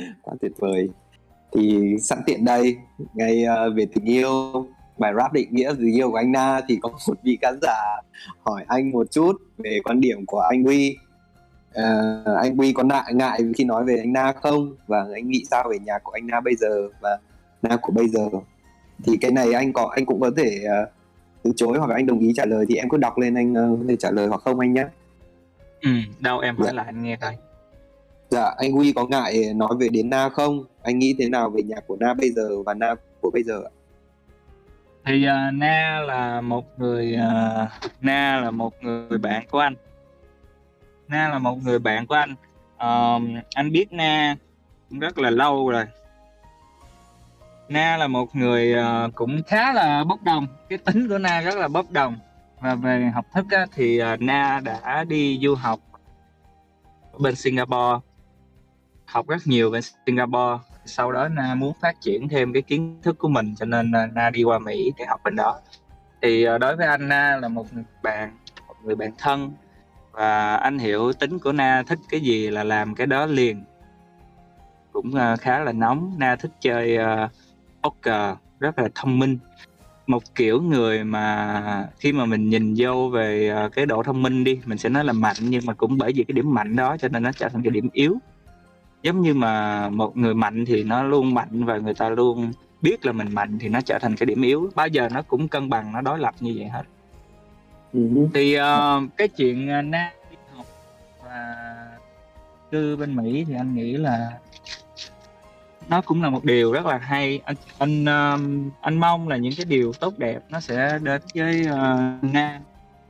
quá tuyệt vời. Thì sẵn tiện đây ngay uh, về tình yêu bài rap định nghĩa tình yêu của anh Na thì có một vị khán giả hỏi anh một chút về quan điểm của anh Huy. Uh, anh Huy có ngại ngại khi nói về anh Na không? Và anh nghĩ sao về nhạc của anh Na bây giờ và Na của bây giờ? Thì cái này anh có anh cũng có thể uh, từ chối hoặc anh đồng ý trả lời thì em cứ đọc lên anh uh, có thể trả lời hoặc không anh nhé. Ừ đâu em hỏi dạ. lại anh nghe coi dạ anh Huy có ngại nói về đến Na không? Anh nghĩ thế nào về nhạc của Na bây giờ và Na của bây giờ thì uh, Na là một người uh, Na là một người bạn của anh. Na là một người bạn của anh. Uh, anh biết Na rất là lâu rồi. Na là một người uh, cũng khá là bốc đồng. Cái tính của Na rất là bốc đồng. Và về học thức á, thì uh, Na đã đi du học bên Singapore học rất nhiều bên Singapore. Sau đó Na muốn phát triển thêm cái kiến thức của mình, cho nên ờ, Na đi qua Mỹ để học bên đó. Thì ờ, đối với anh Na là một người bạn, một người bạn thân, và anh hiểu tính của Na thích cái gì là làm cái đó liền. Cũng ờ, khá là nóng. Na thích chơi poker, rất là thông minh. Một kiểu người mà khi mà mình nhìn vô về cái độ thông minh đi, mình sẽ nói là mạnh, nhưng mà cũng bởi vì cái điểm mạnh đó cho nên nó trở thành cái điểm yếu giống như mà một người mạnh thì nó luôn mạnh và người ta luôn biết là mình mạnh thì nó trở thành cái điểm yếu. Bao giờ nó cũng cân bằng nó đối lập như vậy hết. Ừ. thì uh, cái chuyện uh, na đi học và cư bên mỹ thì anh nghĩ là nó cũng là một điều rất là hay. Anh anh um, anh mong là những cái điều tốt đẹp nó sẽ đến với uh, na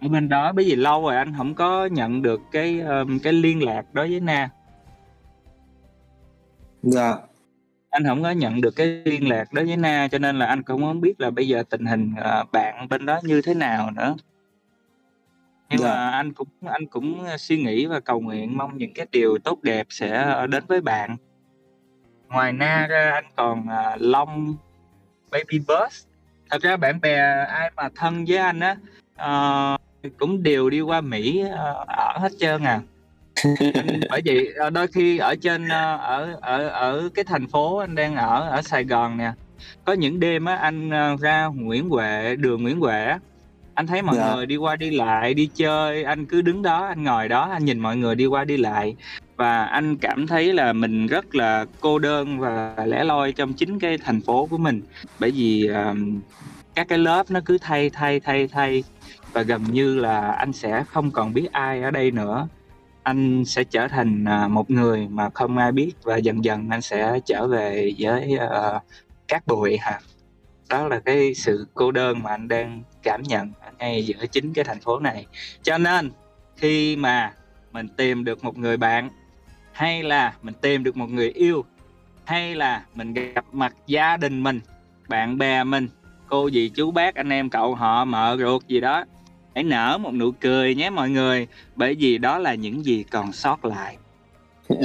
ở bên đó bởi vì lâu rồi anh không có nhận được cái um, cái liên lạc đối với na dạ. Anh không có nhận được cái liên lạc đối với na cho nên là anh cũng không biết là bây giờ tình hình uh, bạn bên đó như thế nào nữa. Nhưng dạ. mà anh cũng anh cũng suy nghĩ và cầu nguyện mong những cái điều tốt đẹp sẽ đến với bạn. Ngoài na ra anh còn uh, long baby bus. Thật ra bạn bè ai mà thân với anh á uh, cũng đều đi qua mỹ uh, ở hết trơn à bởi vì uh, đôi khi ở trên uh, ở ở ở cái thành phố anh đang ở ở sài gòn nè có những đêm á anh uh, ra nguyễn huệ đường nguyễn huệ anh thấy mọi dạ. người đi qua đi lại đi chơi anh cứ đứng đó anh ngồi đó anh nhìn mọi người đi qua đi lại. Và anh cảm thấy là mình rất là cô đơn và lẻ loi trong chính cái thành phố của mình. Bởi vì um, các cái lớp nó cứ thay thay thay thay và gần như là anh sẽ không còn biết ai ở đây nữa anh sẽ trở thành à, một người mà không ai biết và dần dần anh sẽ trở về với uh, các bụi hả đó là cái sự cô đơn mà anh đang cảm nhận ngay giữa chính cái thành phố này. Cho nên khi mà mình tìm được một người bạn hay là mình tìm được một người yêu hay là mình gặp mặt gia đình mình bạn bè mình cô dì chú bác anh em cậu họ mợ ruột gì đó hãy nở một nụ cười nhé mọi người bởi vì đó là những gì còn sót lại.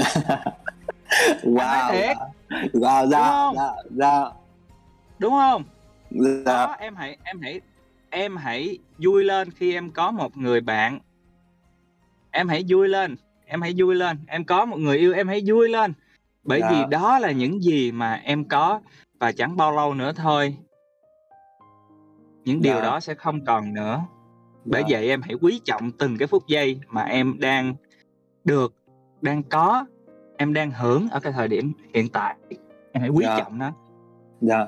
Wow. Thiệt. wow ra ra ra. Đúng không? Dạ. đó em hãy em hãy em hãy vui lên khi em có một người bạn. Em hãy vui lên em hãy vui lên. Em có một người yêu em hãy vui lên. Bởi dạ. vì đó là những gì mà em có và chẳng bao lâu nữa thôi. Những dạ. điều đó sẽ không còn nữa bởi dạ. vậy em hãy quý trọng từng cái phút giây mà em đang được đang có em đang hưởng ở cái thời điểm hiện tại. Em hãy quý dạ. trọng nó. Dạ.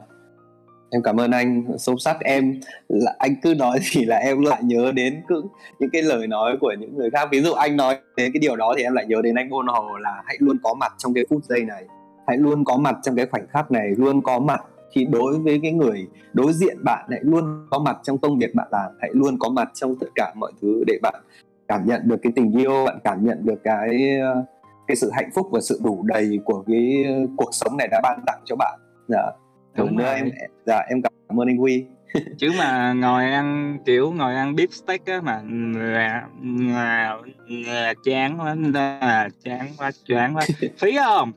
Em cảm ơn anh sâu sắc. Em là anh cứ nói thì là em lại nhớ đến cứ những cái lời nói của những người khác. Ví dụ anh nói đến cái điều đó thì em lại nhớ đến anh Bôn Hồ là hãy luôn có mặt trong cái phút giây này. Hãy luôn có mặt trong cái khoảnh khắc này luôn có mặt khi đối với cái người đối diện bạn hãy luôn có mặt trong công việc bạn làm hãy luôn có mặt trong tất cả mọi thứ để bạn cảm nhận được cái tình yêu bạn cảm nhận được cái cái sự hạnh phúc và sự đủ đầy của cái cuộc sống này đã ban tặng cho bạn. Dạ. Đúng rồi em. dạ em cảm ơn anh Huy. Chứ mà ngồi ăn kiểu ngồi ăn beef steak á mà chán quá là chán quá chán quá. Phí không?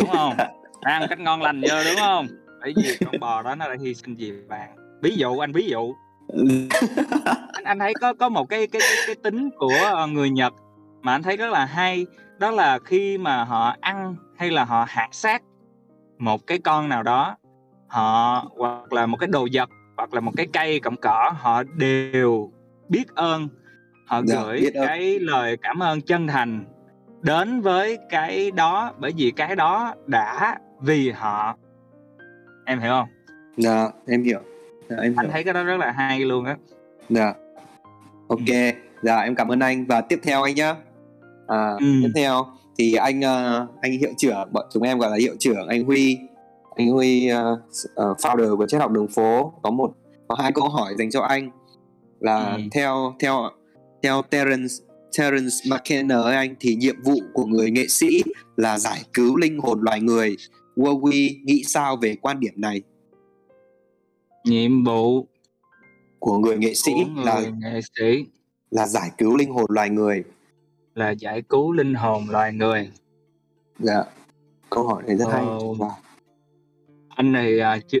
Đúng không? Ăn cách ngon lành vô đúng không bởi vì con bò đó nó đã hy sinh gì bạn. Ví dụ anh ví dụ. Anh, anh thấy có có một cái cái cái, cái tính của người Nhật mà anh thấy rất là hay đó là khi mà họ ăn hay là họ hạ sát một cái con nào đó họ hoặc là một cái đồ vật hoặc là một cái cây cọng cỏ họ đều biết ơn. Họ Dạ, gửi biết ơn. cái lời cảm ơn chân thành đến với cái đó bởi vì cái đó đã vì họ em hiểu không? Dạ em hiểu. Dạ, em anh hiểu. thấy cái đó rất là hay luôn á. Dạ. Ok. Dạ em cảm ơn anh. Và tiếp theo anh nhá. À, Ừ. tiếp theo thì anh ờ, anh hiệu trưởng bọn chúng em gọi là hiệu trưởng anh Huy. Anh Huy s- ờ, founder của triết học đường phố. Có một có hai câu hỏi dành cho anh. Là Ừ. theo theo theo Terence Terence McKenna ấy anh thì nhiệm vụ của người nghệ sĩ là giải cứu linh hồn loài người. Wowie nghĩ sao về quan điểm này nhiệm vụ của người nghệ sĩ của là người nghệ sĩ là giải cứu linh hồn loài người. là giải cứu linh hồn loài người Dạ. Câu hỏi này rất hay. Ờ, Wow. anh thì à, chứ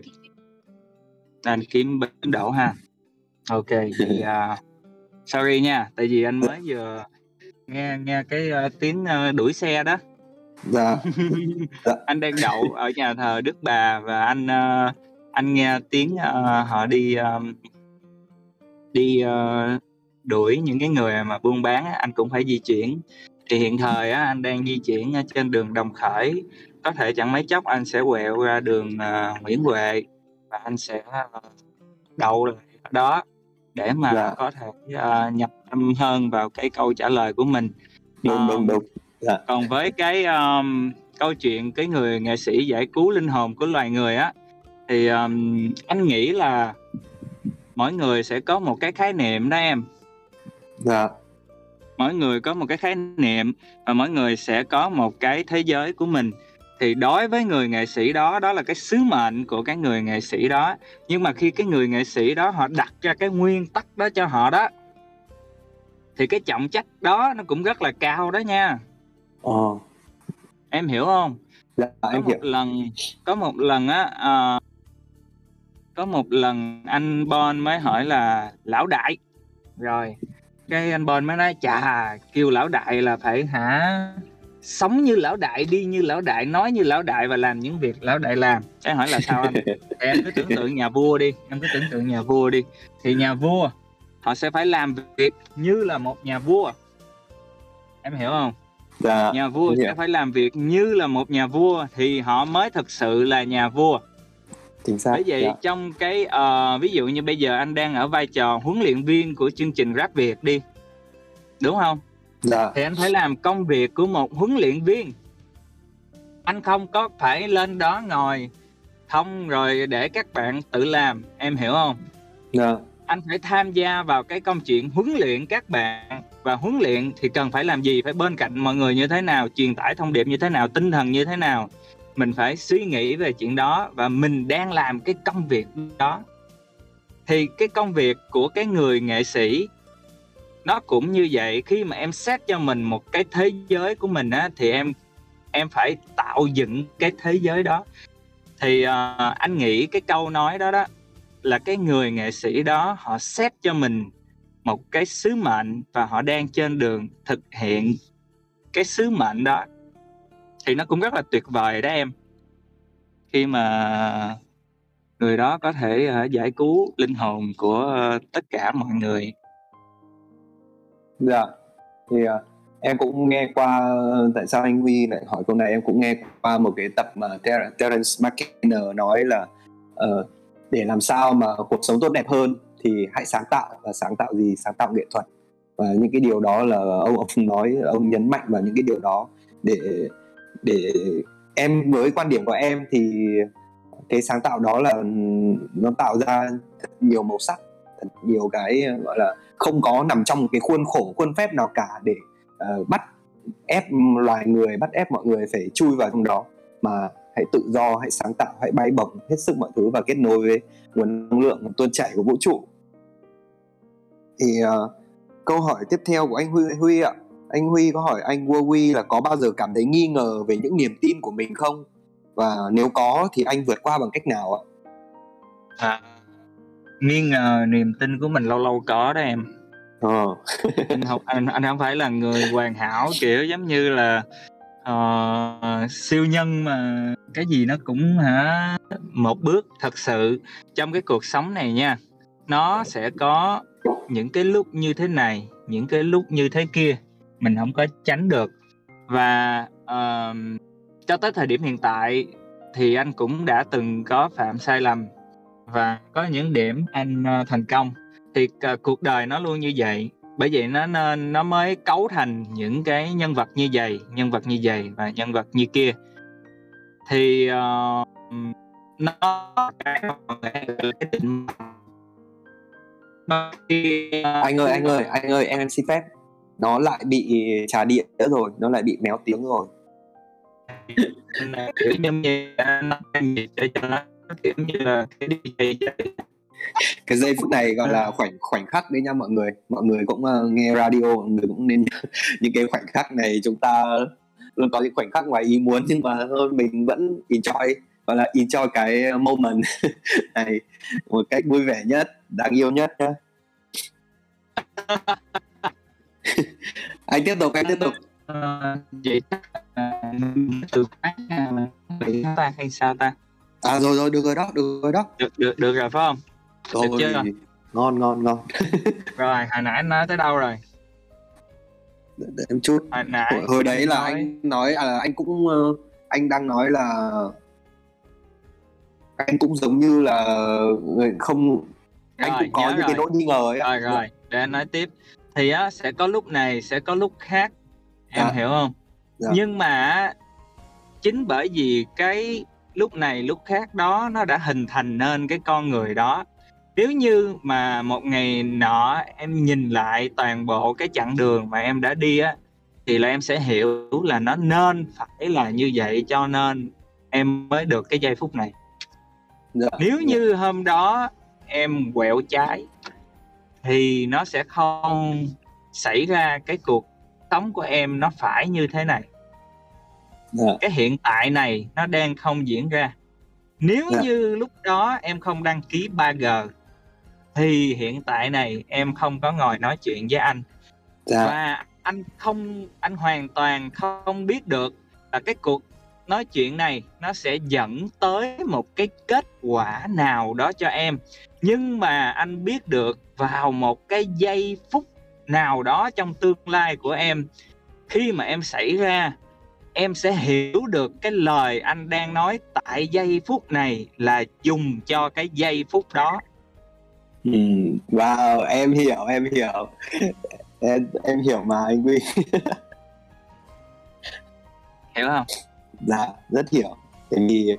anh kiếm bến đỗ ha ok thì à, sorry nha tại vì anh mới vừa nghe nghe cái à, tiếng à, đuổi xe đó Dạ. Dạ. anh đang đậu ở nhà thờ Đức Bà và anh à, anh nghe tiếng à, họ đi à, đi à, đuổi những cái người mà buôn bán anh cũng phải di chuyển thì hiện thời á, anh đang di chuyển trên đường Đồng Khởi có thể chẳng mấy chốc anh sẽ quẹo ra đường à, Nguyễn Huệ và anh sẽ đậu lại ở đó để mà Dạ. có thể à, nhập tâm hơn vào cái câu trả lời của mình Đúng Ờ, đúng đúng. Còn với cái um, câu chuyện cái người nghệ sĩ giải cứu linh hồn của loài người á thì um, anh nghĩ là mỗi người sẽ có một cái khái niệm đó em. Dạ. mỗi người có một cái khái niệm và mỗi người sẽ có một cái thế giới của mình. Thì đối với người nghệ sĩ đó đó là cái sứ mệnh của cái người nghệ sĩ đó. Nhưng mà khi cái người nghệ sĩ đó họ đặt ra cái nguyên tắc đó cho họ đó thì cái trọng trách đó nó cũng rất là cao đó nha Ờ. em hiểu không? Dạ có em một hiểu. lần có một lần á à, có một lần anh Bon mới hỏi là lão đại? Rồi cái anh Bon mới nói chà kêu lão đại là phải hả? Sống như lão đại đi như lão đại nói như lão đại và làm những việc lão đại làm. Cái hỏi là sao anh? Em cứ tưởng tượng nhà vua đi em cứ tưởng tượng nhà vua đi. Thì nhà vua họ sẽ phải làm việc như là một nhà vua. Em hiểu không Dạ. nhà vua em sẽ phải làm việc như là một nhà vua thì họ mới thực sự là nhà vua Chính xác. bởi vậy Dạ. trong cái ờ, ví dụ như bây giờ anh đang ở vai trò huấn luyện viên của chương trình rap việt đi đúng không Dạ. thì anh phải làm công việc của một huấn luyện viên anh không có phải lên đó ngồi không rồi để các bạn tự làm em hiểu không Dạ. anh phải tham gia vào cái công chuyện huấn luyện các bạn và huấn luyện thì cần phải làm gì? Phải bên cạnh mọi người như thế nào? Truyền tải thông điệp như thế nào? Tinh thần như thế nào? Mình phải suy nghĩ về chuyện đó và mình đang làm cái công việc đó. Thì cái công việc của cái người nghệ sĩ nó cũng như vậy. Khi mà em xét cho mình một cái thế giới của mình á thì em em phải tạo dựng cái thế giới đó. Thì uh, anh nghĩ cái câu nói đó đó là cái người nghệ sĩ đó họ xét cho mình một cái sứ mệnh và họ đang trên đường thực hiện cái sứ mệnh đó. Thì nó cũng rất là tuyệt vời đó em. Khi mà người đó có thể ờ, giải cứu linh hồn của ờ, tất cả mọi người. Dạ. Thì ờ, em cũng nghe qua tại sao anh Huy lại hỏi câu này? Em cũng nghe qua một cái tập mà Terence McKenna nói là uh, để làm sao mà cuộc sống tốt đẹp hơn? Thì hãy sáng tạo và sáng tạo gì? Sáng tạo nghệ thuật. Và những cái điều đó là ông ông nói ông nhấn mạnh vào những cái điều đó. Để để em với quan điểm của em thì cái sáng tạo đó là nó tạo ra thật nhiều màu sắc thật nhiều cái gọi là không có nằm trong một cái khuôn khổ khuôn phép nào cả để uh, bắt ép loài người bắt ép mọi người phải chui vào trong đó. Mà hãy tự do hãy sáng tạo hãy bay bổng hết sức mọi thứ và kết nối với nguồn năng lượng tuôn chảy của vũ trụ. Thì ờ, câu hỏi tiếp theo của anh Huy, Huy ạ. Anh Huy có hỏi anh Wowie là có bao giờ cảm thấy nghi ngờ về những niềm tin của mình không? Và nếu có thì anh vượt qua bằng cách nào ạ? À, nghi ngờ niềm tin của mình lâu lâu có đó em. Ờ. anh không anh anh không phải là người hoàn hảo kiểu giống như là uh, siêu nhân mà cái gì nó cũng hả? Một bước thật sự. Trong cái cuộc sống này nha nó sẽ có những cái lúc như thế này những cái lúc như thế kia. Mình không có tránh được. Và uh, cho tới thời điểm hiện tại thì anh cũng đã từng có phạm sai lầm và có những điểm anh uh, thành công. Thì uh, cuộc đời nó luôn như vậy bởi vậy nó nên nó mới cấu thành những cái nhân vật như vậy nhân vật như vậy và nhân vật như kia. Thì ờ, nó cái cái định ờ, anh ơi anh ơi anh ơi em xin phép. Nó lại bị trả điện nữa rồi nó lại bị méo tiếng rồi. Kiểu như là nó đang gì để cho nó kiểu như là cái DJ. cái giây phút này gọi là khoảnh khoảnh khắc đấy nha mọi người. Mọi người cũng uh, nghe radio mọi người cũng nên những cái khoảnh khắc này chúng ta luôn có những khoảnh khắc ngoài ý muốn nhưng mà thôi mình vẫn enjoy gọi là enjoy cái moment này một cách vui vẻ nhất đáng yêu nhất nhá. Anh tiếp tục anh tiếp tục. Ờ, vậy từ bị ta hay sao ta? À rồi rồi được rồi đó được rồi đó. Được được được rồi phải không rồi Được chưa? ngon ngon ngon. Rồi hồi nãy anh nói tới đâu rồi? Để, để em chút. Hồi nãy hồi, hồi đấy là nói- anh nói à, anh cũng ờ, anh đang nói là anh cũng giống như là người không anh Rồi, cũng có những cái rồi. nỗi nghi ngờ ấy rồi rồi để anh nói tiếp. Thì á sẽ có lúc này sẽ có lúc khác. Em Dạ. hiểu không? Dạ. nhưng mà chính bởi vì cái lúc này lúc khác đó nó đã hình thành nên cái con người đó nếu như mà một ngày nọ em nhìn lại toàn bộ cái chặng đường mà em đã đi á thì là em sẽ hiểu là nó nên phải là như vậy cho nên em mới được cái giây phút này Dạ. nếu như hôm đó em quẹo trái thì nó sẽ không xảy ra cái cuộc sống của em nó phải như thế này Dạ. cái hiện tại này nó đang không diễn ra nếu Dạ. như lúc đó em không đăng ký 3G thì hiện tại này em không có ngồi nói chuyện với anh. Dạ. và anh không anh hoàn toàn không biết được là cái cuộc nói chuyện này nó sẽ dẫn tới một cái kết quả nào đó cho em. Nhưng mà anh biết được vào một cái giây phút nào đó trong tương lai của em khi mà em xảy ra em sẽ hiểu được cái lời anh đang nói tại giây phút này là dùng cho cái giây phút đó Ừ. Wow, em hiểu, em hiểu. Em, em hiểu mà anh Quy. hiểu không Dạ, rất hiểu. Tại vì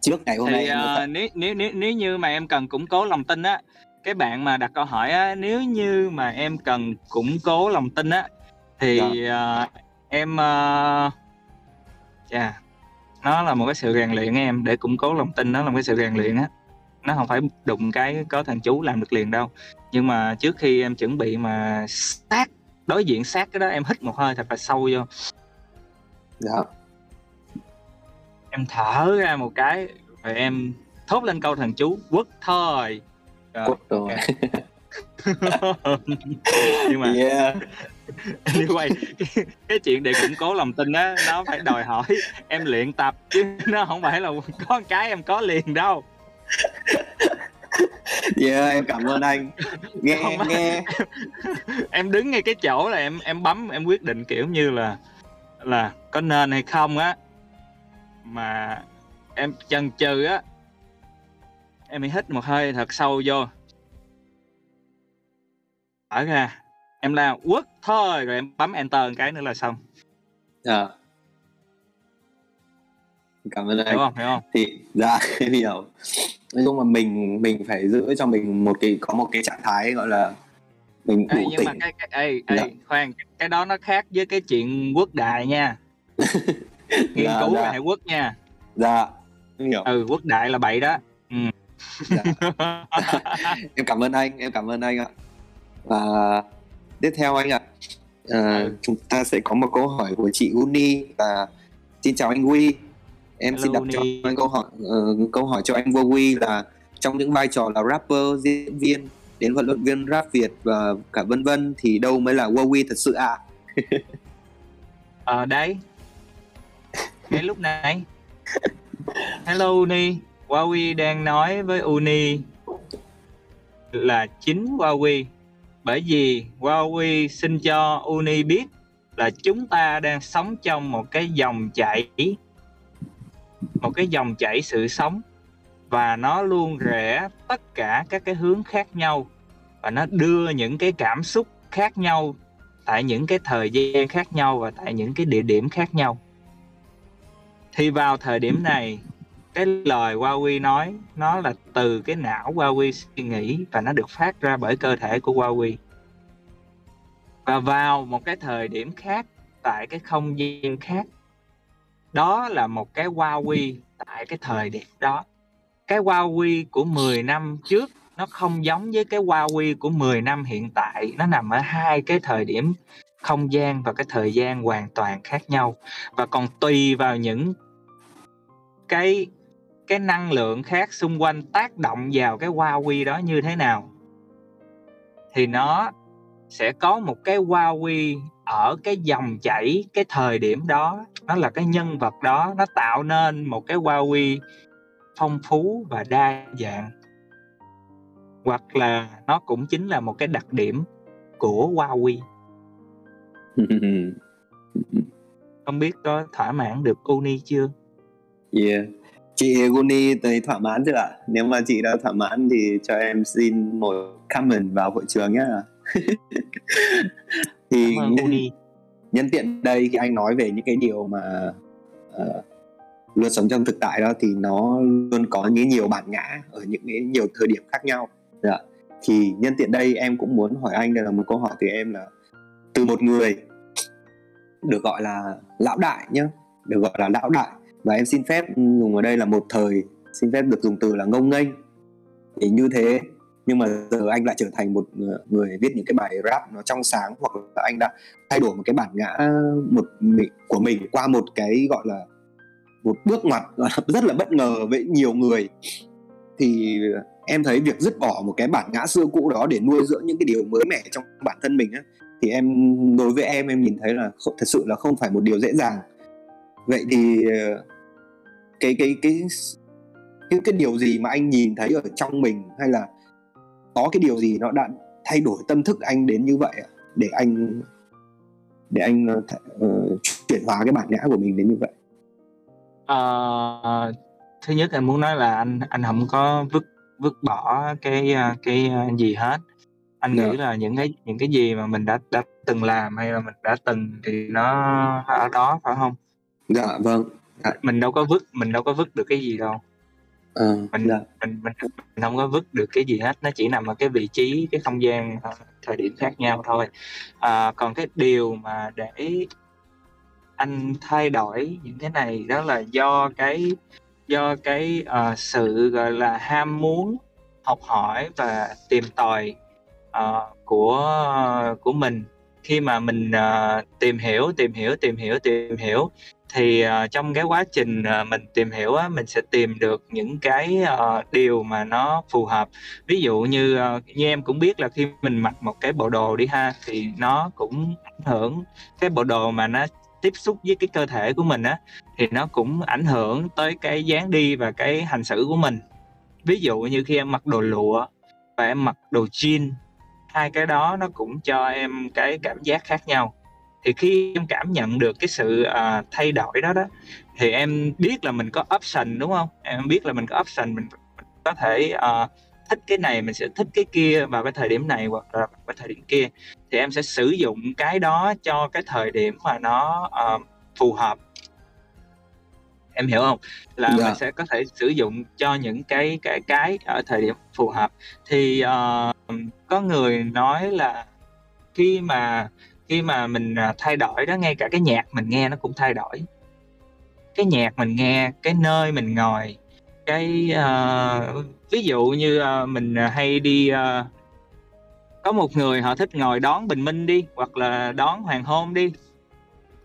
trước ngày hôm nay thì có ờ, nếu nếu nếu nếu như mà em cần củng cố lòng tin á cái bạn mà đặt câu hỏi á nếu như mà em cần củng cố lòng tin á thì ờ, em ờ, chà nó là một cái sự rèn luyện em để củng cố lòng tin nó là một cái sự rèn luyện á nó không phải đụng cái có thần chú làm được liền đâu nhưng mà trước khi em chuẩn bị mà sát đối diện sát cái đó em hít một hơi thật là sâu vô dạ. em thở ra một cái rồi em thốt lên câu thần chú quất Rồi, Cốt rồi. nhưng mà Yeah. anyway cái, cái chuyện để củng cố lòng tin á nó phải đòi hỏi em luyện tập chứ nó không phải là có cái em có liền đâu Yeah, em cảm ơn anh. Nghe Không nghe. Em đứng ngay cái chỗ là em em bấm em quyết định kiểu như là là có nên hay không á. Mà em chần chừ á em hãy hít một hơi thật sâu vô. Thở ra em la quất thôi! Rồi em bấm enter một cái nữa là xong. Dạ. Cảm ơn anh. không hiểu không Thì dạ em hiểu. Nói chung là mình mình phải giữ cho mình một cái có một cái trạng thái gọi là mình Ê, đủ nhưng tỉnh. mà cái, cái ê, ê, Dạ. khoan cái đó nó khác với cái chuyện quốc đại nha nghiên Dạ, cứu dạ. về hệ quốc nha Dạ. Em hiểu. ừ quốc đại là bậy đó ừ. Dạ. em cảm ơn anh em cảm ơn anh ạ và tiếp theo anh ạ à, Ừ. chúng ta sẽ có một câu hỏi của chị Uni và xin chào anh Huy em Hello, xin đặt cho anh câu hỏi ờ, câu hỏi cho anh Vô Huy là trong những vai trò là rapper diễn viên đến vận động viên rap Việt và cả vân vân thì đâu mới là Wowie thật sự ạ? À? ở đây ngay lúc này. Hello Uni Huawei đang nói với Uni là chính Huawei bởi vì Huawei xin cho Uni biết là chúng ta đang sống trong một cái dòng chảy một cái dòng chảy sự sống và nó luôn rẽ tất cả các cái hướng khác nhau và nó đưa những cái cảm xúc khác nhau tại những cái thời gian khác nhau và tại những cái địa điểm khác nhau. Thì vào thời điểm này, cái lời Huawei nói, nó là từ cái não Huawei suy nghĩ và nó được phát ra bởi cơ thể của Huawei. Và vào một cái thời điểm khác, tại cái không gian khác đó là một cái Huawei tại cái thời điểm đó. Cái Huawei của 10 năm trước, nó không giống với cái Huawei của 10 năm hiện tại. Nó nằm ở hai cái thời điểm không gian và cái thời gian hoàn toàn khác nhau. Và còn tùy vào những cái cái năng lượng khác xung quanh tác động vào cái Huawei đó như thế nào. Thì nó sẽ có một cái Huawei ở cái dòng chảy cái thời điểm đó nó là cái nhân vật đó nó tạo nên một cái Huawei phong phú và đa dạng hoặc là nó cũng chính là một cái đặc điểm của Huawei không biết có thỏa mãn được Uni chưa? Yeah. Chị Uni thấy thỏa mãn chưa ạ? Nếu mà chị đã thỏa mãn thì cho em xin một comment vào hội trường nhé. thì nhân, nhân tiện đây khi anh nói về những cái điều mà uh, luôn sống trong thực tại đó thì nó luôn có những nhiều bản ngã ở những cái nhiều thời điểm khác nhau. Dạ. thì nhân tiện đây em cũng muốn hỏi anh đây là một câu hỏi từ em là từ một người được gọi là lão đại nhá được gọi là lão đại. Và em xin phép dùng ở đây là một thời xin phép được dùng từ là ngông nghênh. Thì như thế nhưng mà giờ anh lại trở thành một ờ, người viết những cái bài rap nó trong sáng hoặc là anh đã thay đổi một cái bản ngã một mình của mình qua một cái gọi là một bước ngoặt rất là bất ngờ với nhiều người. Thì em thấy việc dứt bỏ một cái bản ngã xưa cũ đó để nuôi dưỡng những cái điều mới mẻ trong bản thân mình á thì em đối với em em nhìn thấy là không, thật sự là không phải một điều dễ dàng. Vậy thì ờ, cái cái cái cái cái điều gì mà anh nhìn thấy ở trong mình hay là có cái điều gì nó đã thay đổi tâm thức anh đến như vậy để anh để anh uh, chuyển hóa cái bản ngã của mình đến như vậy Ờ, thứ nhất em muốn nói là anh anh không có vứt vứt bỏ cái, cái, gì hết. Anh nghĩ dạ. là những cái những cái gì mà mình đã đã từng làm hay là mình đã từng thì nó ở đó, phải không Dạ, vâng. Dạ. Mình đâu có vứt mình đâu có vứt được cái gì đâu. Ờ, Mình dạ. mình mình mình hông có vứt được cái gì hết, nó chỉ nằm ở cái vị trí, cái không gian, ờ, thời điểm khác nhau thôi. À, còn cái điều mà để anh thay đổi những cái này đó là do cái do cái uh, sự gọi là ham muốn học hỏi và tìm tòi uh, của uh, của mình khi mà mình uh, tìm hiểu tìm hiểu tìm hiểu tìm hiểu thì uh, trong cái quá trình uh, mình tìm hiểu á, mình sẽ tìm được những cái uh, điều mà nó phù hợp. Ví dụ như uh, như em cũng biết là khi mình mặc một cái bộ đồ đi ha thì nó cũng ảnh hưởng cái bộ đồ mà nó tiếp xúc với cái cơ thể của mình á thì nó cũng ảnh hưởng tới cái dáng đi và cái hành xử của mình. Ví dụ như khi em mặc đồ lụa và em mặc đồ jean hai cái đó nó cũng cho em cái cảm giác khác nhau thì khi em cảm nhận được cái sự uh, thay đổi đó đó thì em biết là mình có option đúng không em biết là mình có option mình, mình có thể uh, thích cái này mình sẽ thích cái kia vào cái thời điểm này hoặc là cái thời điểm kia thì em sẽ sử dụng cái đó cho cái thời điểm mà nó uh, phù hợp em hiểu không là yeah. Dạ. mình sẽ có thể sử dụng cho những cái cái cái ở thời điểm phù hợp thì uh, có người nói là khi mà khi mà mình à, thay đổi đó ngay cả cái nhạc mình nghe nó cũng thay đổi. Cái nhạc mình nghe cái nơi mình ngồi cái uh, ví dụ như uh, mình à, hay đi uh, có một người họ thích ngồi đón bình minh đi hoặc là đón hoàng hôn đi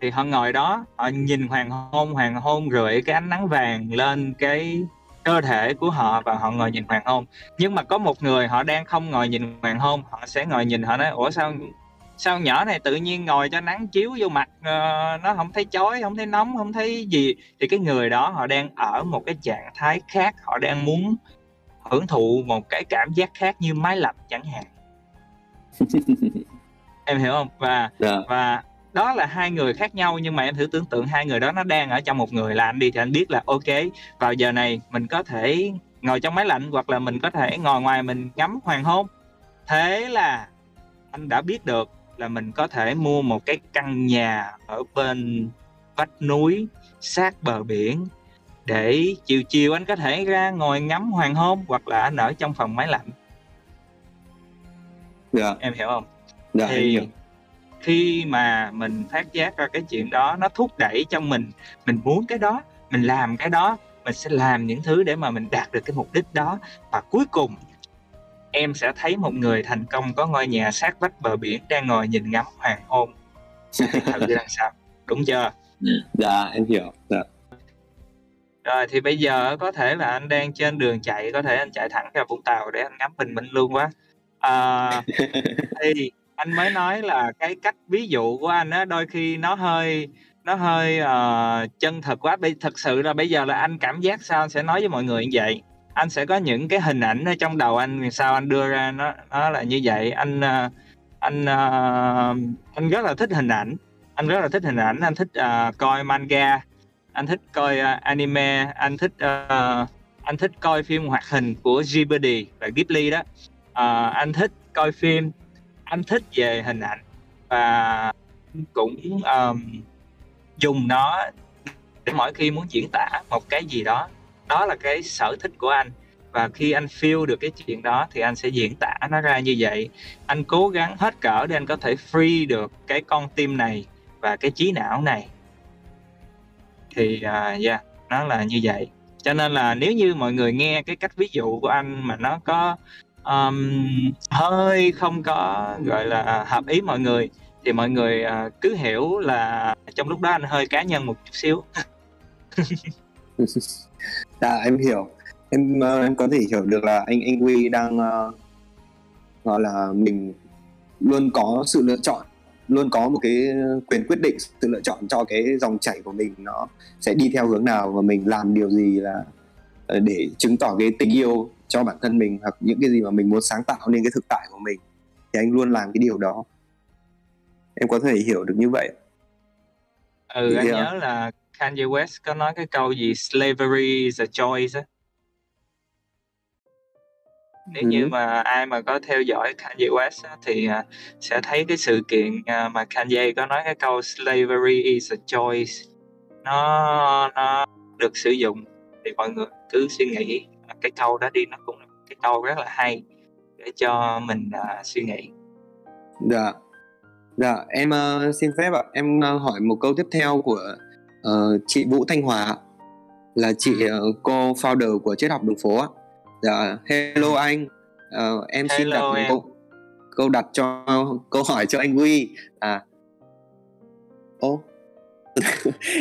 thì họ ngồi đó họ nhìn hoàng hôn hoàng hôn rượi cái ánh nắng vàng lên cái cơ thể của họ và họ ngồi nhìn hoàng hôn. Nhưng mà có một người họ đang không ngồi nhìn hoàng hôn họ sẽ ngồi nhìn họ nói ủa sao sao nhỏ này tự nhiên ngồi cho nắng chiếu vô mặt uh, nó không thấy chói không thấy nóng không thấy gì thì cái người đó họ đang ở một cái trạng thái khác họ đang muốn hưởng thụ một cái cảm giác khác như máy lạnh chẳng hạn em hiểu không và yeah. Dạ. và đó là hai người khác nhau nhưng mà em thử tưởng tượng hai người đó nó đang ở trong một người là anh đi thì anh biết là ok vào giờ này mình có thể ngồi trong máy lạnh hoặc là mình có thể ngồi ngoài mình ngắm hoàng hôn thế là anh đã biết được là mình có thể mua một cái căn nhà ở bên vách núi sát bờ biển để chiều chiều anh có thể ra ngồi ngắm hoàng hôn hoặc là anh ở trong phòng máy lạnh dạ. em hiểu không dạ, thì hiểu. khi mà mình phát giác ra cái chuyện đó nó thúc đẩy trong mình mình muốn cái đó mình làm cái đó mình sẽ làm những thứ để mà mình đạt được cái mục đích đó và cuối cùng em sẽ thấy một người thành công có ngôi nhà sát vách bờ biển đang ngồi nhìn ngắm hoàng hôn. Thử làm sao đúng chưa? Dạ em hiểu. Dạ. rồi thì bây giờ có thể là anh đang trên đường chạy có thể anh chạy thẳng ra vũng tàu để anh ngắm bình minh luôn quá. À, thì anh mới nói là cái cách ví dụ của anh á đôi khi nó hơi nó hơi uh, chân thật quá. Thật sự là bây giờ là anh cảm giác sao? Anh sẽ nói với mọi người như vậy anh sẽ có những cái hình ảnh ở trong đầu anh sao anh đưa ra nó nó là như vậy. Anh uh, anh uh, anh rất là thích hình ảnh. Anh rất là thích hình ảnh. Anh thích uh, coi manga. Anh thích coi uh, anime. Anh thích uh, anh thích coi phim hoạt hình của Ghibli và Ghibli đó. Uh, anh thích coi phim. Anh thích về hình ảnh. Và cũng um, dùng nó để mỗi khi muốn diễn tả một cái gì đó đó là cái sở thích của anh. Và khi anh feel được cái chuyện đó thì anh sẽ diễn tả nó ra như vậy. Anh cố gắng hết cỡ để anh có thể free được cái con tim này và cái trí não này. Thì uh, yeah nó là như vậy. Cho nên là nếu như mọi người nghe cái cách ví dụ của anh mà nó có um, hơi không có gọi là hợp ý mọi người thì mọi người uh, cứ hiểu là trong lúc đó anh hơi cá nhân một chút xíu. dạ em hiểu. Em uh, em có thể hiểu được là anh anh Huy đang uh, gọi là mình luôn có sự lựa chọn luôn có một cái quyền quyết định sự lựa chọn cho cái dòng chảy của mình nó sẽ đi theo hướng nào và mình làm điều gì là uh, để chứng tỏ cái tình yêu cho bản thân mình hoặc những cái gì mà mình muốn sáng tạo nên cái thực tại của mình. Thì anh luôn làm cái điều đó. Em có thể hiểu được như vậy. Ừ thì anh nhớ là Kanye West có nói cái câu gì slavery is a choice á. Nếu ừ. như mà ai mà có theo dõi Kanye West á, thì uh, sẽ thấy cái sự kiện uh, mà Kanye có nói cái câu slavery is a choice nó nó được sử dụng thì mọi người cứ suy nghĩ. Cái câu đó đi nó cũng là cái câu rất là hay để cho mình uh, suy nghĩ. Dạ. Dạ em uh, xin phép ạ. Em uh, hỏi một câu tiếp theo của uh, chị Vũ Thanh Hòa là chị uh, cô founder của triết học đường phố dạ hello anh. Uh, em hello xin đặt một câu câu đặt cho câu hỏi cho anh Huy. À. Ô.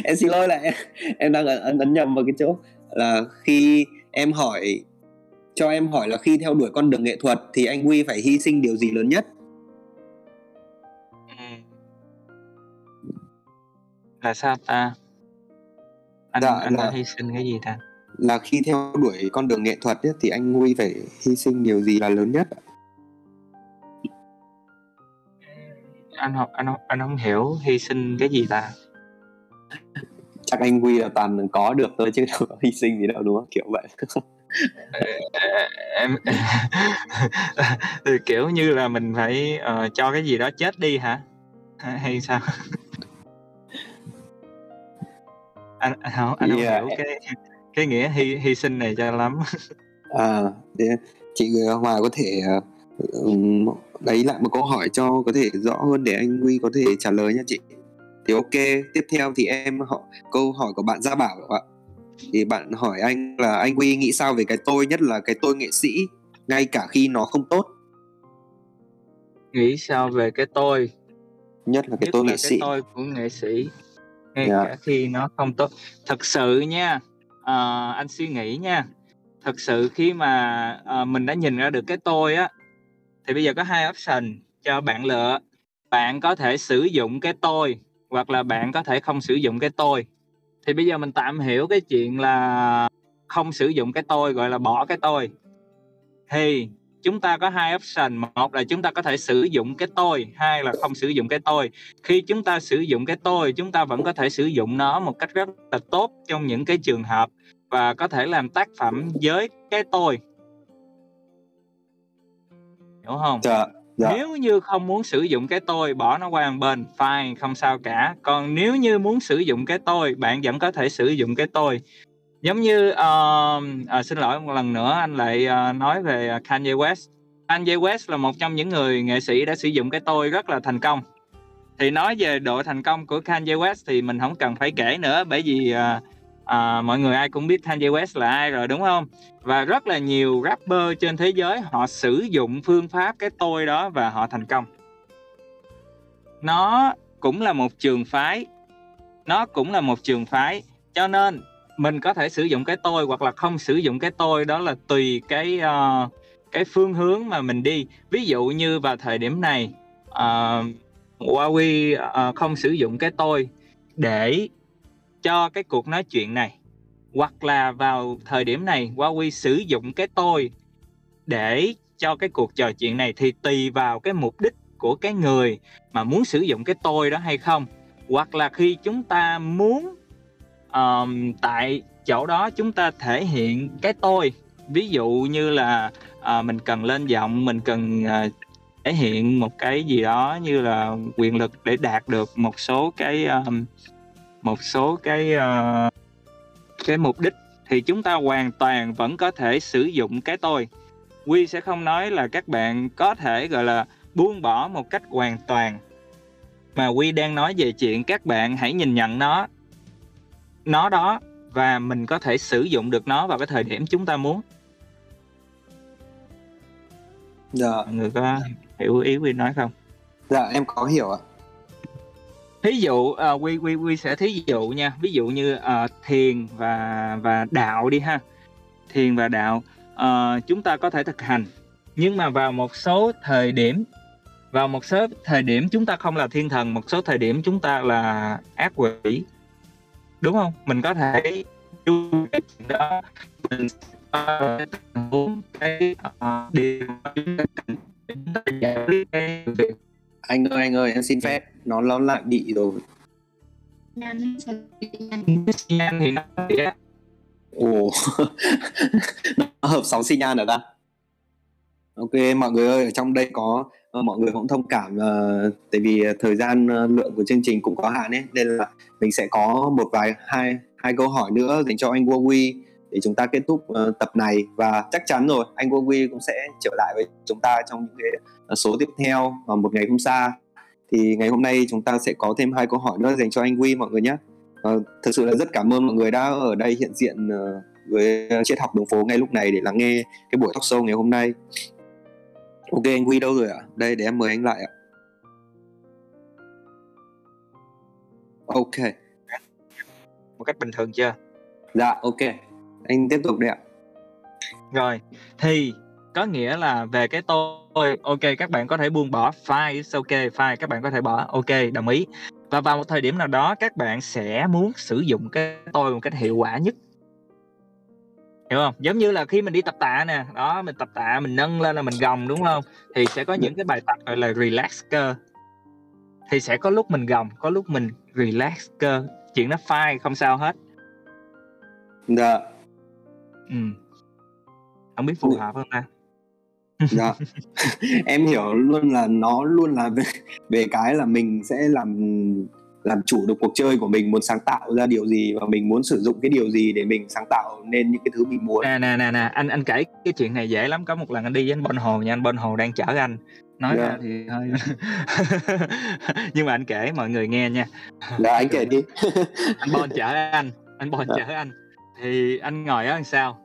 Em xin lỗi là em, em đang ấn ấn nhầm vào cái chỗ là khi em hỏi cho em hỏi là khi theo đuổi con đường nghệ thuật thì anh Huy phải hy sinh điều gì lớn nhất? Ừ. Là sao ta? Anh dạ, anh là, đã hy sinh cái gì ta? Là khi theo đuổi con đường nghệ thuật ấy, thì anh Huy phải hy sinh điều gì là lớn nhất? Anh học anh anh không hiểu hy sinh cái gì ta? chắc anh Huy là toàn có được thôi chứ đâu có hy sinh gì đâu đúng không kiểu vậy em thì kiểu như là mình phải uh, cho cái gì đó chết đi hả hay sao anh anh không anh không yeah. hiểu cái cái nghĩa hy hy sinh này cho lắm. À chị Hòa có thể uh, lấy lại một câu hỏi cho có thể rõ hơn để anh Huy có thể trả lời nha chị. Thì ok tiếp theo thì em họ câu hỏi của bạn gia bảo ạ. Thì bạn hỏi anh là anh Huy nghĩ sao về cái tôi nhất là cái tôi nghệ sĩ ngay cả khi nó không tốt? Nghĩ sao về cái tôi? Nhất là cái nhất tôi là nghệ cái sĩ. tôi của nghệ sĩ ngay yeah. Dạ. cả khi nó không tốt thật sự nha à, anh suy nghĩ nha thực sự khi mà uh, mình đã nhìn ra được cái tôi á thì bây giờ có hai option cho bạn lựa bạn có thể sử dụng cái tôi hoặc là bạn có thể không sử dụng cái tôi thì bây giờ mình tạm hiểu cái chuyện là không sử dụng cái tôi gọi là bỏ cái tôi thì chúng ta có hai option. Một là chúng ta có thể sử dụng cái tôi hai là không sử dụng cái tôi. Khi chúng ta sử dụng cái tôi chúng ta vẫn có thể sử dụng nó một cách rất là tốt trong những cái trường hợp và có thể làm tác phẩm với cái tôi. Hiểu không? Dạ, dạ. nếu như không muốn sử dụng cái tôi bỏ nó qua một bên fine không sao cả. Còn nếu như muốn sử dụng cái tôi bạn vẫn có thể sử dụng cái tôi giống như uh, à, xin lỗi một lần nữa anh lại uh, nói về ờ, Kanye West. Kanye West là một trong những người nghệ sĩ đã sử dụng cái tôi rất là thành công. Thì nói về độ thành công của Kanye West thì mình không cần phải kể nữa bởi vì uh, uh, mọi người ai cũng biết Kanye West là ai rồi đúng không? Và rất là nhiều rapper trên thế giới họ sử dụng phương pháp cái tôi đó và họ thành công. Nó cũng là một trường phái. Nó cũng là một trường phái. Cho nên mình có thể sử dụng cái tôi hoặc là không sử dụng cái tôi đó là tùy cái uh, cái phương hướng mà mình đi. Ví dụ như vào thời điểm này uh, Huawei uh, không sử dụng cái tôi để cho cái cuộc nói chuyện này hoặc là vào thời điểm này Huawei sử dụng cái tôi để cho cái cuộc trò chuyện này thì tùy vào cái mục đích của cái người mà muốn sử dụng cái tôi đó hay không. Hoặc là khi chúng ta muốn um, tại chỗ đó chúng ta thể hiện cái tôi. Ví dụ như là uh, mình cần lên giọng mình cần uh, thể hiện một cái gì đó như là quyền lực để đạt được một số cái um, một số cái uh, cái mục đích thì chúng ta hoàn toàn vẫn có thể sử dụng cái tôi. Quy sẽ không nói là các bạn có thể gọi là buông bỏ một cách hoàn toàn. Mà quy đang nói về chuyện các bạn hãy nhìn nhận nó nó đó và mình có thể sử dụng được nó vào cái thời điểm chúng ta muốn. Dạ. Mọi người có hiểu ý quy nói không? Dạ em có hiểu ạ. Thí dụ uh, quy quy quy sẽ thí dụ nha. Ví dụ như uh, thiền và và đạo đi ha. Thiền và đạo uh, chúng ta có thể thực hành. Nhưng mà vào một số thời điểm vào một số thời điểm chúng ta không là thiên thần một số thời điểm chúng ta là ác quỷ đúng không? Mình có thể đó. Mình cái uh, điều anh ơi anh ơi em xin phép. Nó nó lại bị rồi. Ồ. Nó hợp sóng xi nhan ở ta ok mọi người ơi ở trong đây có uh, mọi người cũng thông cảm uh, tại vì ờ, thời gian uh, lượng của chương trình cũng có hạn ấy nên là mình sẽ có một vài hai hai câu hỏi nữa dành cho anh Huawei để chúng ta kết thúc uh, tập này. Và chắc chắn rồi anh Huawei cũng sẽ trở lại với chúng ta trong những cái uh, số tiếp theo vào một ngày không xa. Thì ngày hôm nay chúng ta sẽ có thêm hai câu hỏi nữa dành cho anh Huy mọi người nhé. Uh, thật sự là rất cảm ơn mọi người đã ở đây hiện diện uh, với triết học đường phố ngay lúc này để lắng nghe cái buổi talk show ngày hôm nay ok anh Wi đâu rồi ạ? Đây để em mời anh lại ạ. Ok. Một cách bình thường chưa? Dạ ok. Anh tiếp tục đi ạ. Rồi thì có nghĩa là về cái tôi ok các bạn có thể buông bỏ it's ok fine các bạn có thể bỏ ok đồng ý. Và vào một thời điểm nào đó các bạn sẽ muốn sử dụng cái tôi một cách hiệu quả nhất hiểu không? Giống như là khi mình đi tập tạ nè đó mình tập tạ mình nâng lên là mình gồng đúng không? Thì sẽ có những cái bài tập gọi là relax cơ. Thì sẽ có lúc mình gồng có lúc mình relax cơ. Chuyện nó fine không sao hết. Dạ. Ừ. Không biết phù hợp không ta? Dạ. Em hiểu luôn là nó luôn là về, về cái là mình sẽ làm làm chủ được cuộc chơi của mình muốn sáng tạo ra điều gì và mình muốn sử dụng cái điều gì để mình sáng tạo nên những cái thứ mình muốn. Nè nè nè nè anh anh kể cái chuyện này dễ lắm. Có một lần anh đi với anh Bon Hồ nha anh Bon Hồ đang chở anh. Nói yeah. ra thì hơi nhưng mà anh kể mọi người nghe nha. Là anh kể đi. Anh Bon chở anh anh Bon chở anh. Thì anh ngồi ở đằng sau.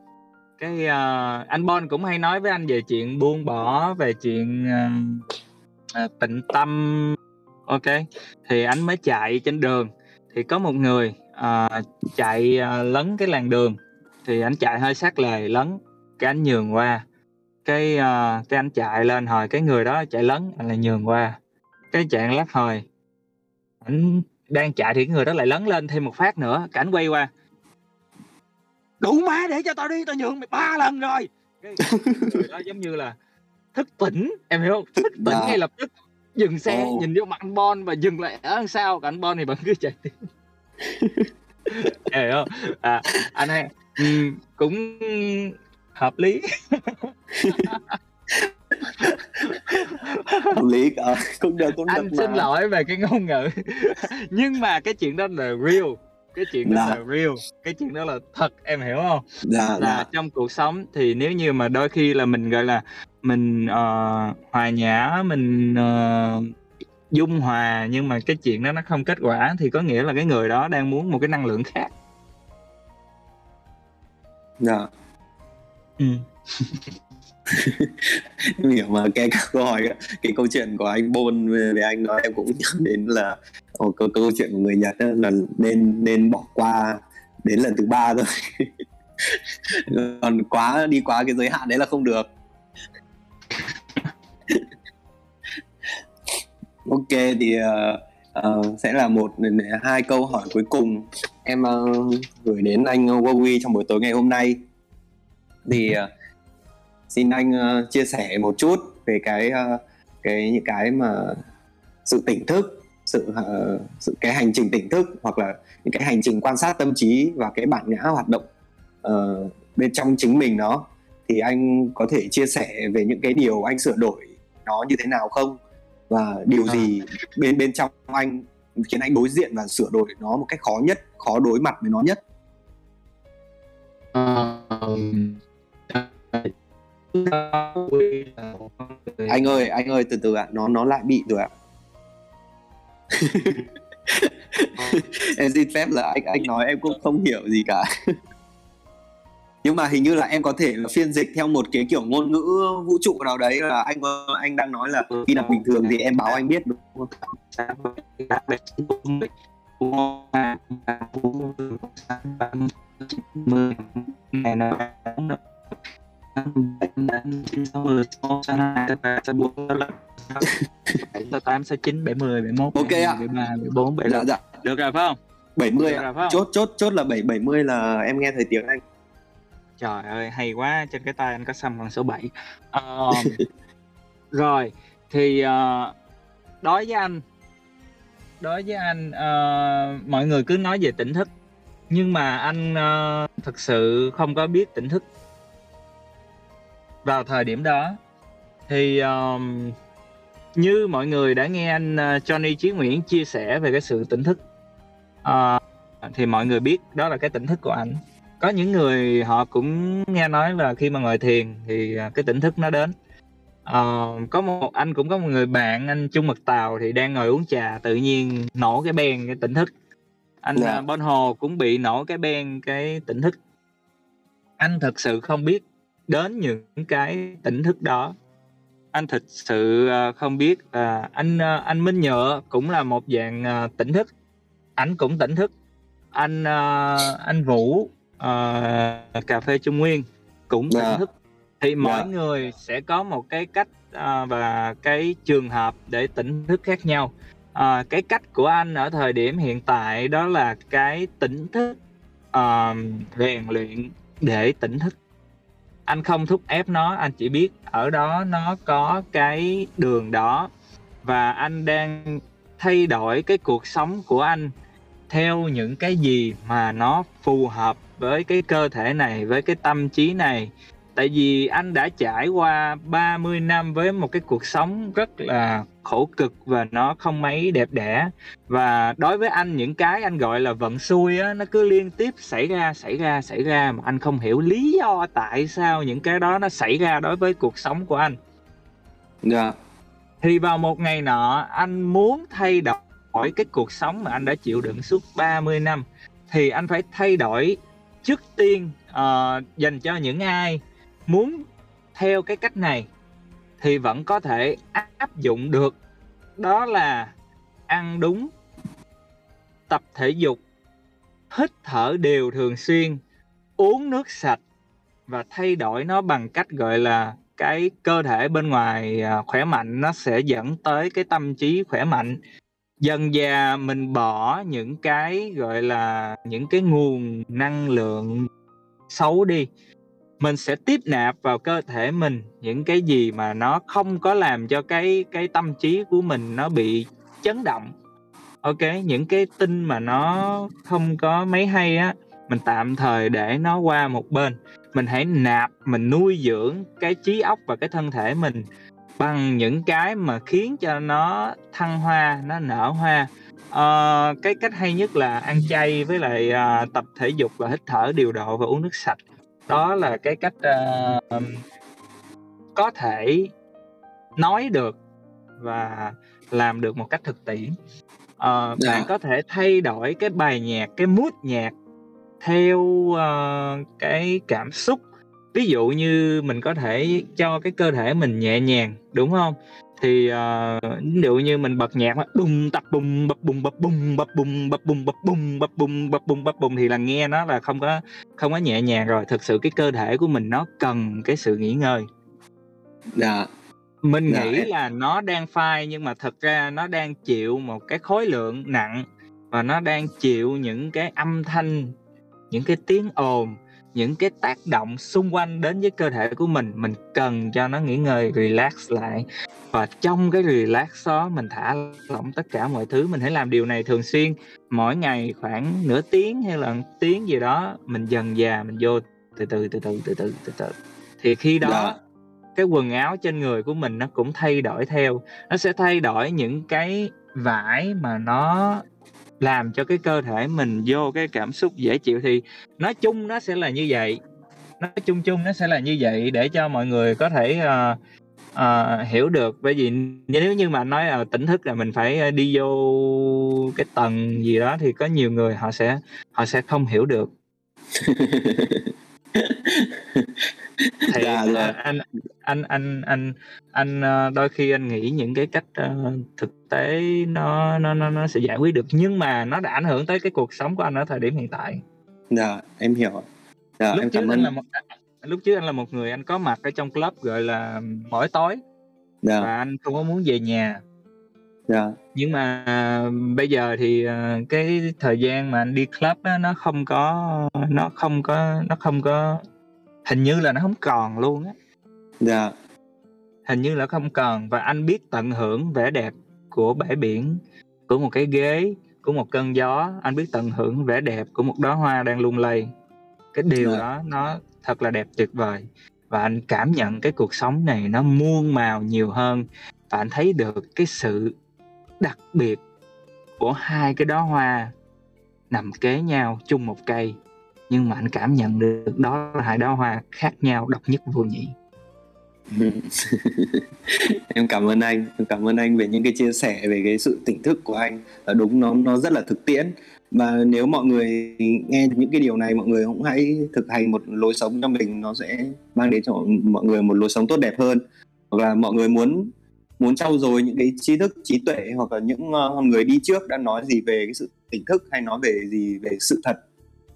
Cái uh, anh Bon cũng hay nói với anh về chuyện buông bỏ về chuyện uh, tịnh tâm ok thì anh mới chạy trên đường. Thì có một người uh, chạy uh, lấn cái làn đường. Thì anh chạy hơi sát lề lấn cái anh nhường qua. Cái uh, cái anh chạy lên hồi cái người đó chạy lấn anh lại nhường qua. Cái chạy lắc hồi anh đang chạy thì cái người đó lại lấn lên thêm một phát nữa cảnh quay qua. Đủ má để cho tao đi tao nhường mày ba lần rồi. Cái người đó giống như là thức tỉnh em hiểu không? Thức tỉnh ngay lập tức dừng xe oh. nhìn vô mặt anh Bon và dừng lại ở sau còn anh Bon thì vẫn cứ chạy tiếp hiểu không à, anh hay um, cũng hợp lý hợp lý à, cũng được cũng anh xin mà. lỗi về cái ngôn ngữ nhưng mà cái chuyện đó là real cái chuyện đó dạ. là real cái chuyện đó là thật em hiểu không dạ, là dạ. trong cuộc sống thì nếu như mà đôi khi là mình gọi là mình uh, hòa nhã mình uh, dung hòa nhưng mà cái chuyện đó nó không kết quả thì có nghĩa là cái người đó đang muốn một cái năng lượng khác. Dạ. Ừ. hiểu mà cái câu hỏi cái câu chuyện của anh Bôn về, về anh nói em cũng nhớ đến là oh, câu, câu chuyện của người Nhật là nên nên bỏ qua đến lần thứ ba rồi còn quá đi quá cái giới hạn đấy là không được ok thì uh, uh, sẽ là một ờ, hai câu hỏi cuối cùng. Em uh, gửi đến anh Huawei trong buổi tối ngày hôm nay. Thì uh, xin anh uh, chia sẻ một chút về cái uh, cái những cái mà sự tỉnh thức sự uh, sự cái hành trình tỉnh thức hoặc là những cái hành trình quan sát tâm trí và cái bản ngã hoạt động uh, bên trong chính mình nó. Thì anh có thể chia sẻ về những cái điều anh sửa đổi nó như thế nào không? Và điều gì à. bên bên trong anh khiến anh đối diện và sửa đổi nó một cách khó nhất khó đối mặt với nó nhất? Anh ơi anh ơi từ từ ạ nó nó lại bị rồi ạ. Em xin phép là anh anh nói em cũng không hiểu gì cả nhưng mà hình như là em có thể là phiên dịch theo một cái kiểu ngôn ngữ vũ trụ nào đấy là anh anh đang nói là khi nào bình thường thì em báo anh biết đúng không? ngày nào tám sáu chín bảy mươi bảy mốt ok ạ bảy ba bảy bốn bảy dạ, dạ. được rồi phải không 70 được rồi, phải không? chốt chốt chốt là bảy bảy mươi là em nghe thời tiếng anh trời ơi hay quá trên cái tay anh có xăm con số 7 uh, rồi thì uh, đối với anh đối với anh uh, mọi người cứ nói về tỉnh thức nhưng mà anh uh, thực sự không có biết tỉnh thức. Vào thời điểm đó thì um, như mọi người đã nghe anh uh, Johnny Chí Nguyễn chia sẻ về cái sự tỉnh thức uh, thì mọi người biết đó là cái tỉnh thức của anh có những người họ cũng nghe nói là khi mà ngồi thiền thì uh, cái tỉnh thức nó đến. Uh, có một anh cũng có một người bạn anh Trung Mật Tàu thì đang ngồi uống trà tự nhiên nổ cái ben cái tỉnh thức. Anh yeah. Dạ. uh, Bon Hồ cũng bị nổ cái ben cái tỉnh thức. Anh thực sự không biết đến những cái tỉnh thức đó. Anh thực sự ờ, không biết à, anh ờ, anh Minh Nhựa cũng là một dạng ờ, tỉnh thức. Ảnh cũng tỉnh thức. Anh anh Vũ uh, cà phê Trung Nguyên cũng tỉnh yeah. Dạ. thức thì yeah. mỗi dạ. người sẽ có một cái cách uh, và cái trường hợp để tỉnh thức khác nhau uh, cái cách của anh ở thời điểm hiện tại đó là cái tỉnh thức uh, rèn luyện để tỉnh thức anh không thúc ép nó anh chỉ biết ở đó nó có cái đường đó và anh đang thay đổi cái cuộc sống của anh theo những cái gì mà nó phù hợp với cái cơ thể này với cái tâm trí này. Tại vì anh đã trải qua 30 năm với một cái cuộc sống rất là khổ cực và nó không mấy đẹp đẽ. Và đối với anh những cái anh gọi là vận xui á nó cứ liên tiếp xảy ra xảy ra xảy ra mà anh không hiểu lý do tại sao những cái đó nó xảy ra đối với cuộc sống của anh. Dạ. Yeah. thì vào một ngày nọ anh muốn thay đổi cái cuộc sống mà anh đã chịu đựng suốt 30 năm. Thì anh phải thay đổi trước tiên uh, dành cho những ai muốn theo cái cách này thì vẫn có thể áp dụng được. Đó là ăn đúng tập thể dục hít thở đều thường xuyên uống nước sạch và thay đổi nó bằng cách gọi là cái cơ thể bên ngoài ờ, khỏe mạnh nó sẽ dẫn tới cái tâm trí khỏe mạnh dần dà mình bỏ những cái, gọi là, những cái nguồn năng lượng xấu đi. Mình sẽ tiếp nạp vào cơ thể mình những cái gì mà nó không có làm cho cái cái tâm trí của mình nó bị chấn động. Ok, những cái tin mà nó không có mấy hay á, mình tạm thời để nó qua một bên. Mình hãy nạp, mình nuôi dưỡng cái trí óc và cái thân thể mình bằng những cái mà khiến cho nó thăng hoa nó nở hoa. Uh, cái cách hay nhất là ăn chay với lại uh, tập thể dục và hít thở điều độ và uống nước sạch. Đó là cái cách uh, có thể nói được và làm được một cách thực tiễn. Uh, dạ. bạn có thể thay đổi cái bài nhạc cái mood nhạc theo uh, cái cảm xúc ví dụ như mình có thể cho cái cơ thể mình nhẹ nhàng đúng không? Thì uh, ví dụ như mình bật nhạc bùng tập bùng bập bùng bập bùng bập bùng bập bùng bập bùng bập bùng bập bùng bập bùng thì là nghe nó là không có không có nhẹ nhàng rồi. Thực sự cái cơ thể của mình nó cần cái sự nghỉ ngơi. Dạ. Mình dạ, nghĩ là nó đang phai nhưng mà thật ra nó đang chịu một cái khối lượng nặng và nó đang chịu những cái âm thanh những cái tiếng ồn những cái tác động xung quanh đến với cơ thể của mình mình cần cho nó nghỉ ngơi relax lại và trong cái relax đó mình thả lỏng tất cả mọi thứ mình hãy làm điều này thường xuyên mỗi ngày khoảng nửa tiếng hay là một tiếng gì đó mình dần già mình vô từ từ từ từ từ từ từ từ thì khi đó yeah. Dạ. cái quần áo trên người của mình nó cũng thay đổi theo nó sẽ thay đổi những cái vải mà nó làm cho cái cơ thể mình vô cái cảm xúc dễ chịu thì nói chung nó sẽ là như vậy. Nói chung chung nó sẽ là như vậy để cho mọi người có thể uh, uh, hiểu được. Bởi vì nếu như mà nói uh, tỉnh thức là mình phải đi vô cái tầng gì đó thì có nhiều người họ sẽ họ sẽ không hiểu được. thì dạ, dạ. anh anh anh anh anh ờ, đôi khi anh nghĩ những cái cách uh, thực tế nó nó nó nó sẽ giải quyết được nhưng mà nó đã ảnh hưởng tới cái cuộc sống của anh ở thời điểm hiện tại dạ em hiểu dạ, lúc em trước anh là một lúc trước anh là một người anh có mặt ở trong club gọi là mỗi tối dạ. và anh không có muốn về nhà dạ. nhưng mà bây giờ thì cái thời gian mà anh đi club đó, nó không có nó không có nó không có hình như là nó không còn luôn á. Dạ. Hình như là không còn và anh biết tận hưởng vẻ đẹp của bãi biển của một cái ghế của một cơn gió. Anh biết tận hưởng vẻ đẹp của một đóa hoa đang lung lay. Cái điều dạ. đó nó thật là đẹp tuyệt vời. Và anh cảm nhận cái cuộc sống này nó muôn màu nhiều hơn. Và anh thấy được cái sự đặc biệt của hai cái đóa hoa nằm kế nhau chung một cây nhưng mà anh cảm nhận được đó là hai đóa hoa khác nhau độc nhất vô nhị. Em cảm ơn anh em cảm ơn anh về những cái chia sẻ về cái sự tỉnh thức của anh. Là đúng nó nó rất là thực tiễn. Và nếu mọi người nghe những cái điều này mọi người cũng hãy thực hành một lối sống cho mình. Nó sẽ mang đến cho mọi người một lối sống tốt đẹp hơn. Hoặc là mọi người muốn muốn trau dồi những cái trí thức trí tuệ hoặc là những uh, người đi trước đã nói gì về cái sự tỉnh thức hay nói về gì về sự thật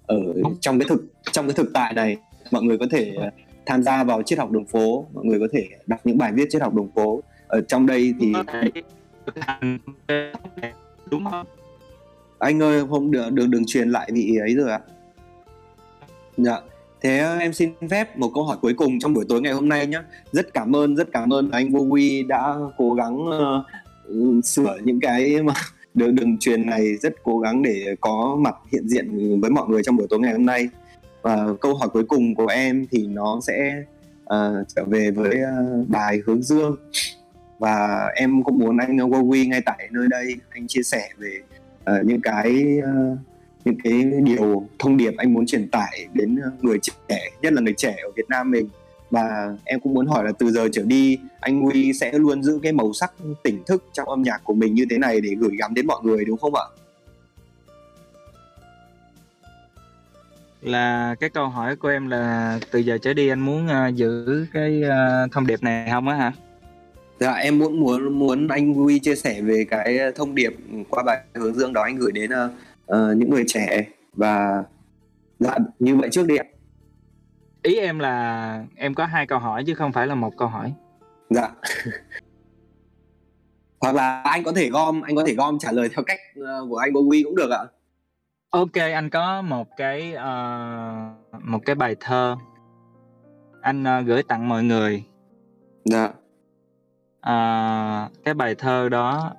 ở trong cái thực trong cái thực tại này mọi người có thể ờ, tham gia vào triết học đường phố mọi người có thể đọc những bài viết triết học đường phố. Ở trong đây thì đúng không? Anh ơi không được đường đường truyền lại vị ấy rồi ạ. Dạ. Thế ờ, em xin phép một câu hỏi cuối cùng trong buổi tối ngày hôm nay nhé rất cảm ơn rất cảm ơn anh vô quy đã cố gắng uh, sửa những cái mà đường đường truyền này rất cố gắng để có mặt hiện diện với mọi người trong buổi tối ngày hôm nay. Và câu hỏi cuối cùng của em thì nó sẽ uh, trở về với uh, bài hướng dương. Và em cũng muốn anh Wowi ngay tại nơi đây anh chia sẻ về uh, những cái uh, những cái điều thông điệp anh muốn truyền tải đến người trẻ nhất là người trẻ ở Việt Nam mình và em cũng muốn hỏi là từ giờ trở đi anh Huy sẽ luôn giữ cái màu sắc tỉnh thức trong âm nhạc của mình như thế này để gửi gắm đến mọi người đúng không ạ? Là cái câu hỏi của em là từ giờ trở đi anh muốn uh, giữ cái uh, thông điệp này không á hả? Dạ em muốn muốn muốn anh Huy chia sẻ về cái thông điệp qua bài hướng dương đó anh gửi đến uh, những người trẻ và dạ như vậy trước đi ạ ý em là em có hai câu hỏi chứ không phải là một câu hỏi. Dạ. Hoặc là anh có thể gom anh có thể gom trả lời theo cách uh, của anh Bowie cũng được ạ. Ok anh có một cái uh, một cái bài thơ. Anh uh, gửi tặng mọi người. Dạ. Uh, cái bài thơ đó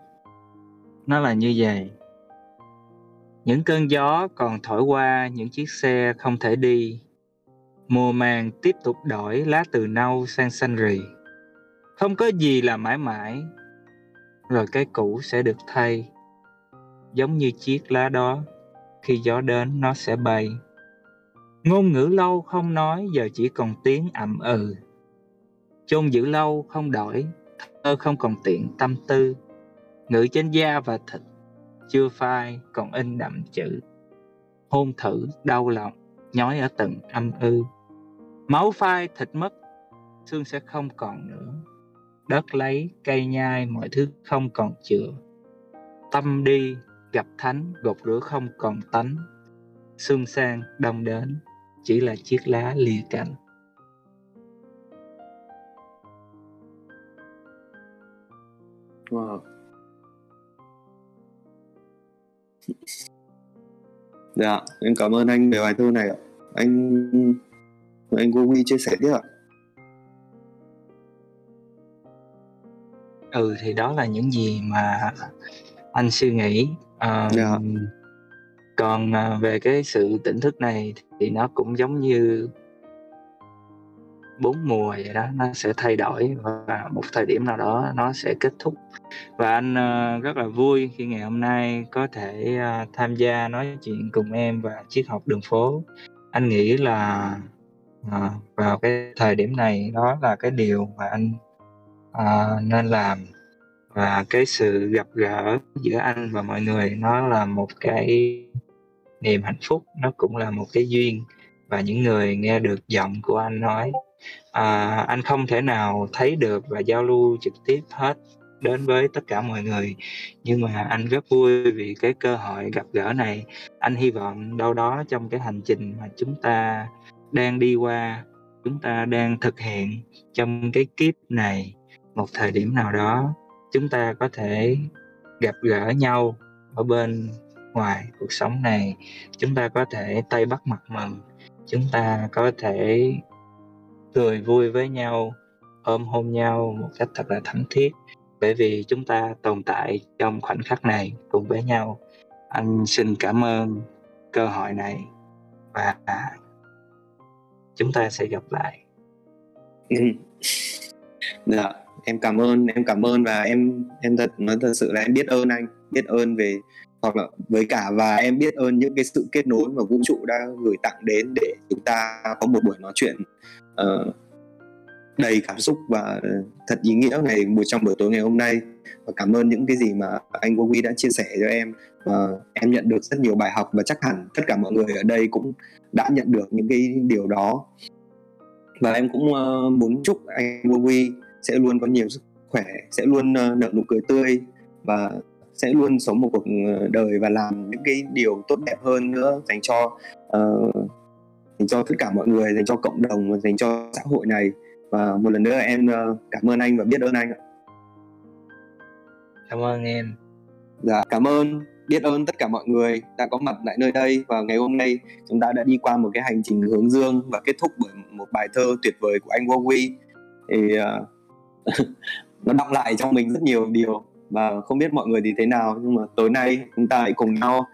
nó là như vậy. Những cơn gió còn thổi qua những chiếc xe không thể đi mùa màng tiếp tục đổi, lá từ nâu sang xanh rì. Không có gì là mãi mãi, rồi cái cũ sẽ được thay. Giống như chiếc lá đó, khi gió đến nó sẽ bay. Ngôn ngữ lâu không nói, giờ chỉ còn tiếng ậm ừ. Chôn giữ lâu không đổi, thơ không còn tiện tâm tư. Ngữ trên da và thịt, chưa phai, còn in đậm chữ. Hôn thử, đau lòng, nhói ở từng âm ư máu phai, thịt mất, xương sẽ không còn nữa. Đất lấy, cây nhai, mọi thứ không còn chữa tâm đi, gặp thánh, gột rửa không còn tánh. Xuân sang, đông đến, chỉ là chiếc lá lìa cành. Wow. Dạ em cảm ơn anh về bài thơ này ạ. Anh anh Gogi chia sẻ tiếp ạ. Ừ thì đó là những gì mà anh suy nghĩ. Um, yeah. còn uh, về cái sự tỉnh thức này thì nó cũng giống như bốn mùa vậy đó nó sẽ thay đổi và một thời điểm nào đó nó sẽ kết thúc. Và anh uh, rất là vui khi ngày hôm nay có thể uh, tham gia nói chuyện cùng em và triết học đường phố. Anh nghĩ là à, vào cái thời điểm này đó là cái điều mà anh à, nên làm. Và cái sự gặp gỡ giữa anh và mọi người nó là một cái niềm hạnh phúc nó cũng là một cái duyên. Và những người nghe được giọng của anh nói à, anh không thể nào thấy được và giao lưu trực tiếp hết đến với tất cả mọi người. Nhưng mà anh rất vui vì cái cơ hội gặp gỡ này. Anh hy vọng đâu đó trong cái hành trình mà chúng ta đang đi qua, chúng ta đang thực hiện trong cái kiếp này một thời điểm nào đó, chúng ta có thể gặp gỡ nhau ở bên ngoài cuộc sống này. Chúng ta có thể tay bắt mặt mừng chúng ta có thể cười vui với nhau, ôm hôn nhau một cách thật là thắm thiết. Bởi vì chúng ta tồn tại trong khoảnh khắc này cùng với nhau. Anh xin cảm ơn cơ hội này và chúng ta sẽ gặp lại. Dạ em cảm ơn em cảm ơn và em em thật nói thật sự là em biết ơn anh biết ơn về hoặc là với cả và em biết ơn những cái sự kết nối mà vũ trụ đã gửi tặng đến để chúng ta có một buổi nói chuyện uh, đầy cảm xúc và thật ý nghĩa ngày buổi trong buổi tối ngày hôm nay. Và cảm ơn những cái gì mà anh Wowi đã chia sẻ cho em. Và em nhận được rất nhiều bài học và chắc hẳn tất cả mọi người ở đây cũng đã nhận được những cái điều đó. Và em cũng uh, muốn chúc anh Wowi sẽ luôn có nhiều sức khỏe sẽ luôn uh, nở nụ cười tươi và sẽ luôn sống một cuộc ờ, đời và làm những cái điều tốt đẹp hơn nữa dành cho uh, dành cho tất cả mọi người dành cho cộng đồng và dành cho xã hội này và một lần nữa em uh, cảm ơn anh và biết ơn anh cảm ơn em. Dạ cảm ơn biết ơn tất cả mọi người đã có mặt tại nơi đây và ngày hôm nay chúng ta đã đi qua một cái hành trình hướng dương và kết thúc bởi một bài thơ tuyệt vời của anh Wowi thì uh, nó đọng lại trong mình rất nhiều điều và không biết mọi người thì thế nào nhưng mà tối nay chúng ta hãy cùng nhau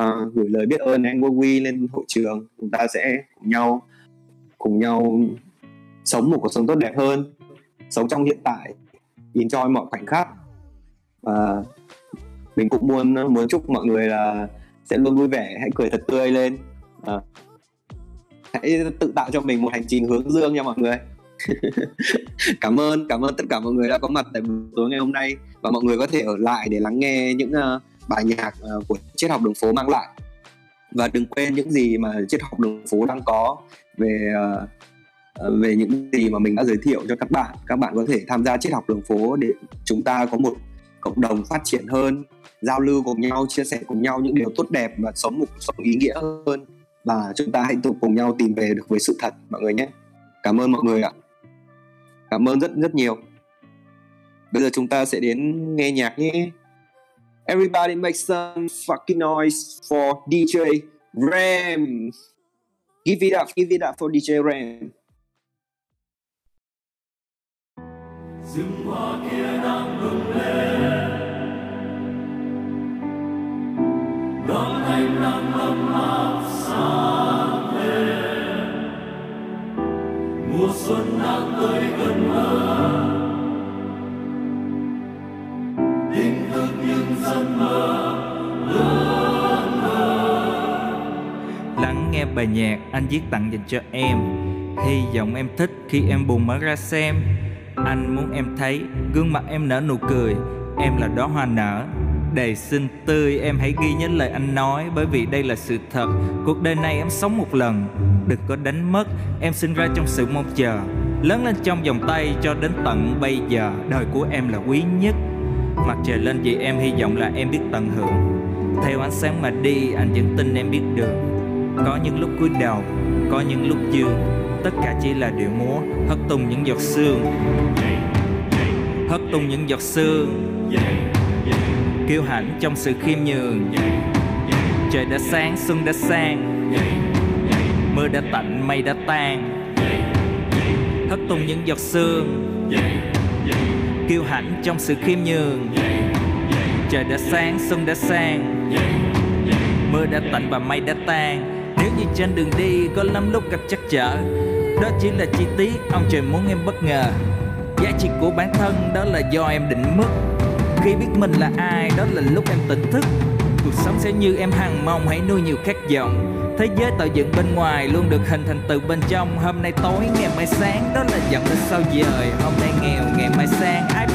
uh, gửi lời biết ơn anh Wowi lên hội trường. Chúng ta sẽ cùng nhau cùng nhau sống một cuộc sống tốt đẹp hơn sống trong hiện tại enjoy mọi khoảnh khắc. Và mình cũng muốn muốn chúc mọi người là sẽ luôn vui vẻ hãy cười thật tươi lên. À, hãy tự tạo cho mình một hành trình hướng dương nha mọi người. Cảm ơn cảm ơn tất cả mọi người đã có mặt tại buổi tối ngày hôm nay. Và mọi người có thể ở lại để lắng nghe những uh, bài nhạc uh, của triết học đường phố mang lại. Và đừng quên những gì mà triết học đường phố đang có về uh, Ờ, về những gì mà mình đã giới thiệu cho các bạn các bạn có thể tham gia triết học đường phố để chúng ta có một cộng đồng phát triển hơn, giao lưu cùng nhau, chia sẻ cùng nhau những điều tốt đẹp và sống một cuộc sống ý nghĩa hơn. Và chúng ta hãy cùng nhau tìm về được với sự thật, mọi người nhé. Cảm ơn mọi người ạ. Cảm ơn rất rất nhiều. Bây giờ chúng ta sẽ đến nghe nhạc nhé. Everybody make some fucking noise for DJ Ram give it up, give it up for DJ Ram rừng hoa kia đang bừng lên. Đón ánh nắng ấm áp mùa xuân đang tới gần hơn. Thức những giấc mơ lớn lắng nghe bài nhạc anh viết tặng dành cho em. Hy vọng em thích khi em buồn mở ra xem anh muốn em thấy gương mặt em nở nụ cười. Em là đóa hoa nở. Đầy xinh tươi, em hãy ghi nhớ lời anh nói, bởi vì đây là sự thật. Cuộc đời này em sống một lần. Đừng có đánh mất, em sinh ra trong sự mong chờ. Lớn lên trong vòng tay cho đến tận bây giờ. Đời của em là quý nhất. Mặt trời lên vì em, hy vọng là em biết tận hưởng. Theo ánh sáng mà đi, anh vẫn tin em biết được. Có những lúc cúi đầu, có những lúc dương tất cả chỉ là điệu múa. Hất tung những giọt sương. Hất tung những giọt sương. Kiêu hãnh trong sự khiêm nhường. Trời đã sáng, xuân đã sang. Mưa đã tạnh, mây đã tan. Hất tung những giọt sương. Kiêu hãnh trong sự khiêm nhường. Trời đã sáng, xuân đã sang. Mưa đã tạnh và mây đã tan trên đường đi có lắm lúc gặp chắc trở. Đó chỉ là chi tiết, ông trời muốn em bất ngờ. Giá trị của bản thân đó là do em định mức khi biết mình là ai, đó là lúc em tỉnh thức. Cuộc sống sẽ như em hằng mong, hãy nuôi nhiều khát vọng. Thế giới tạo dựng bên ngoài luôn được hình thành từ bên trong. Hôm nay tối, ngày mai sáng, đó là giọng lên sao dời hôm nay nghèo, ngày mai sang ai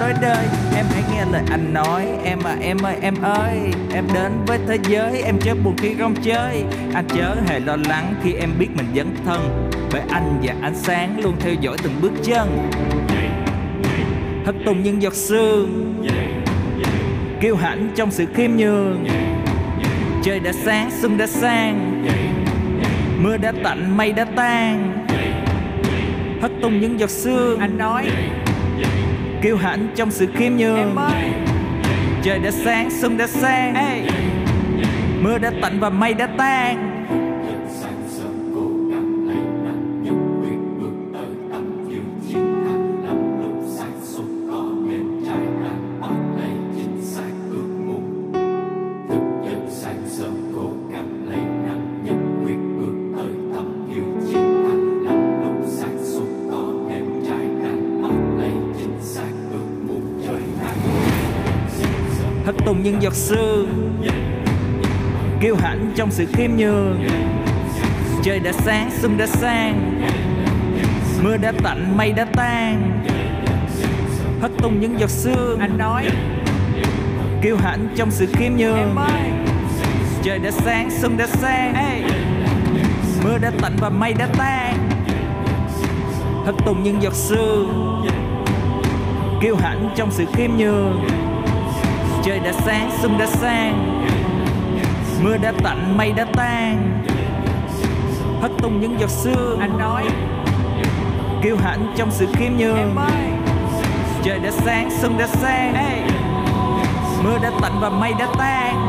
đôi đời, em hãy nghe lời anh nói. Em à em ơi em ơi, em đến với thế giới, em chớ buồn khi rong chơi. Anh chớ hề lo lắng khi em biết mình dấn thân bởi anh và ánh sáng luôn theo dõi từng bước chân. Thất tung những giọt sương kiêu hãnh trong sự khiêm nhường. Trời đã sáng xuân đã sang, mưa đã tạnh, mây đã tan. Hất tung những giọt sương anh nói kiêu hãnh trong sự khiêm nhường. Trời đã sáng xuân đã sang. Mưa đã tạnh và mây đã tan sương kiêu hãnh trong sự khiêm nhường. Trời đã sáng xuân đã sang. Mưa đã tạnh mây đã tan. Hất tung những giọt sương. Anh nói. Kiêu hãnh trong sự khiêm nhường. Trời đã sáng xuân đã sang. Mưa đã tạnh và mây đã tan. Hất tung những giọt sương. Kiêu hãnh trong sự khiêm nhường trời đã sáng xuân đã sang mưa đã tạnh mây đã tan. Hất tung những giọt sương. Anh nói. Kiêu hãnh trong sự khiêm nhường. Trời đã sáng xuân đã sang mưa đã tạnh và mây đã tan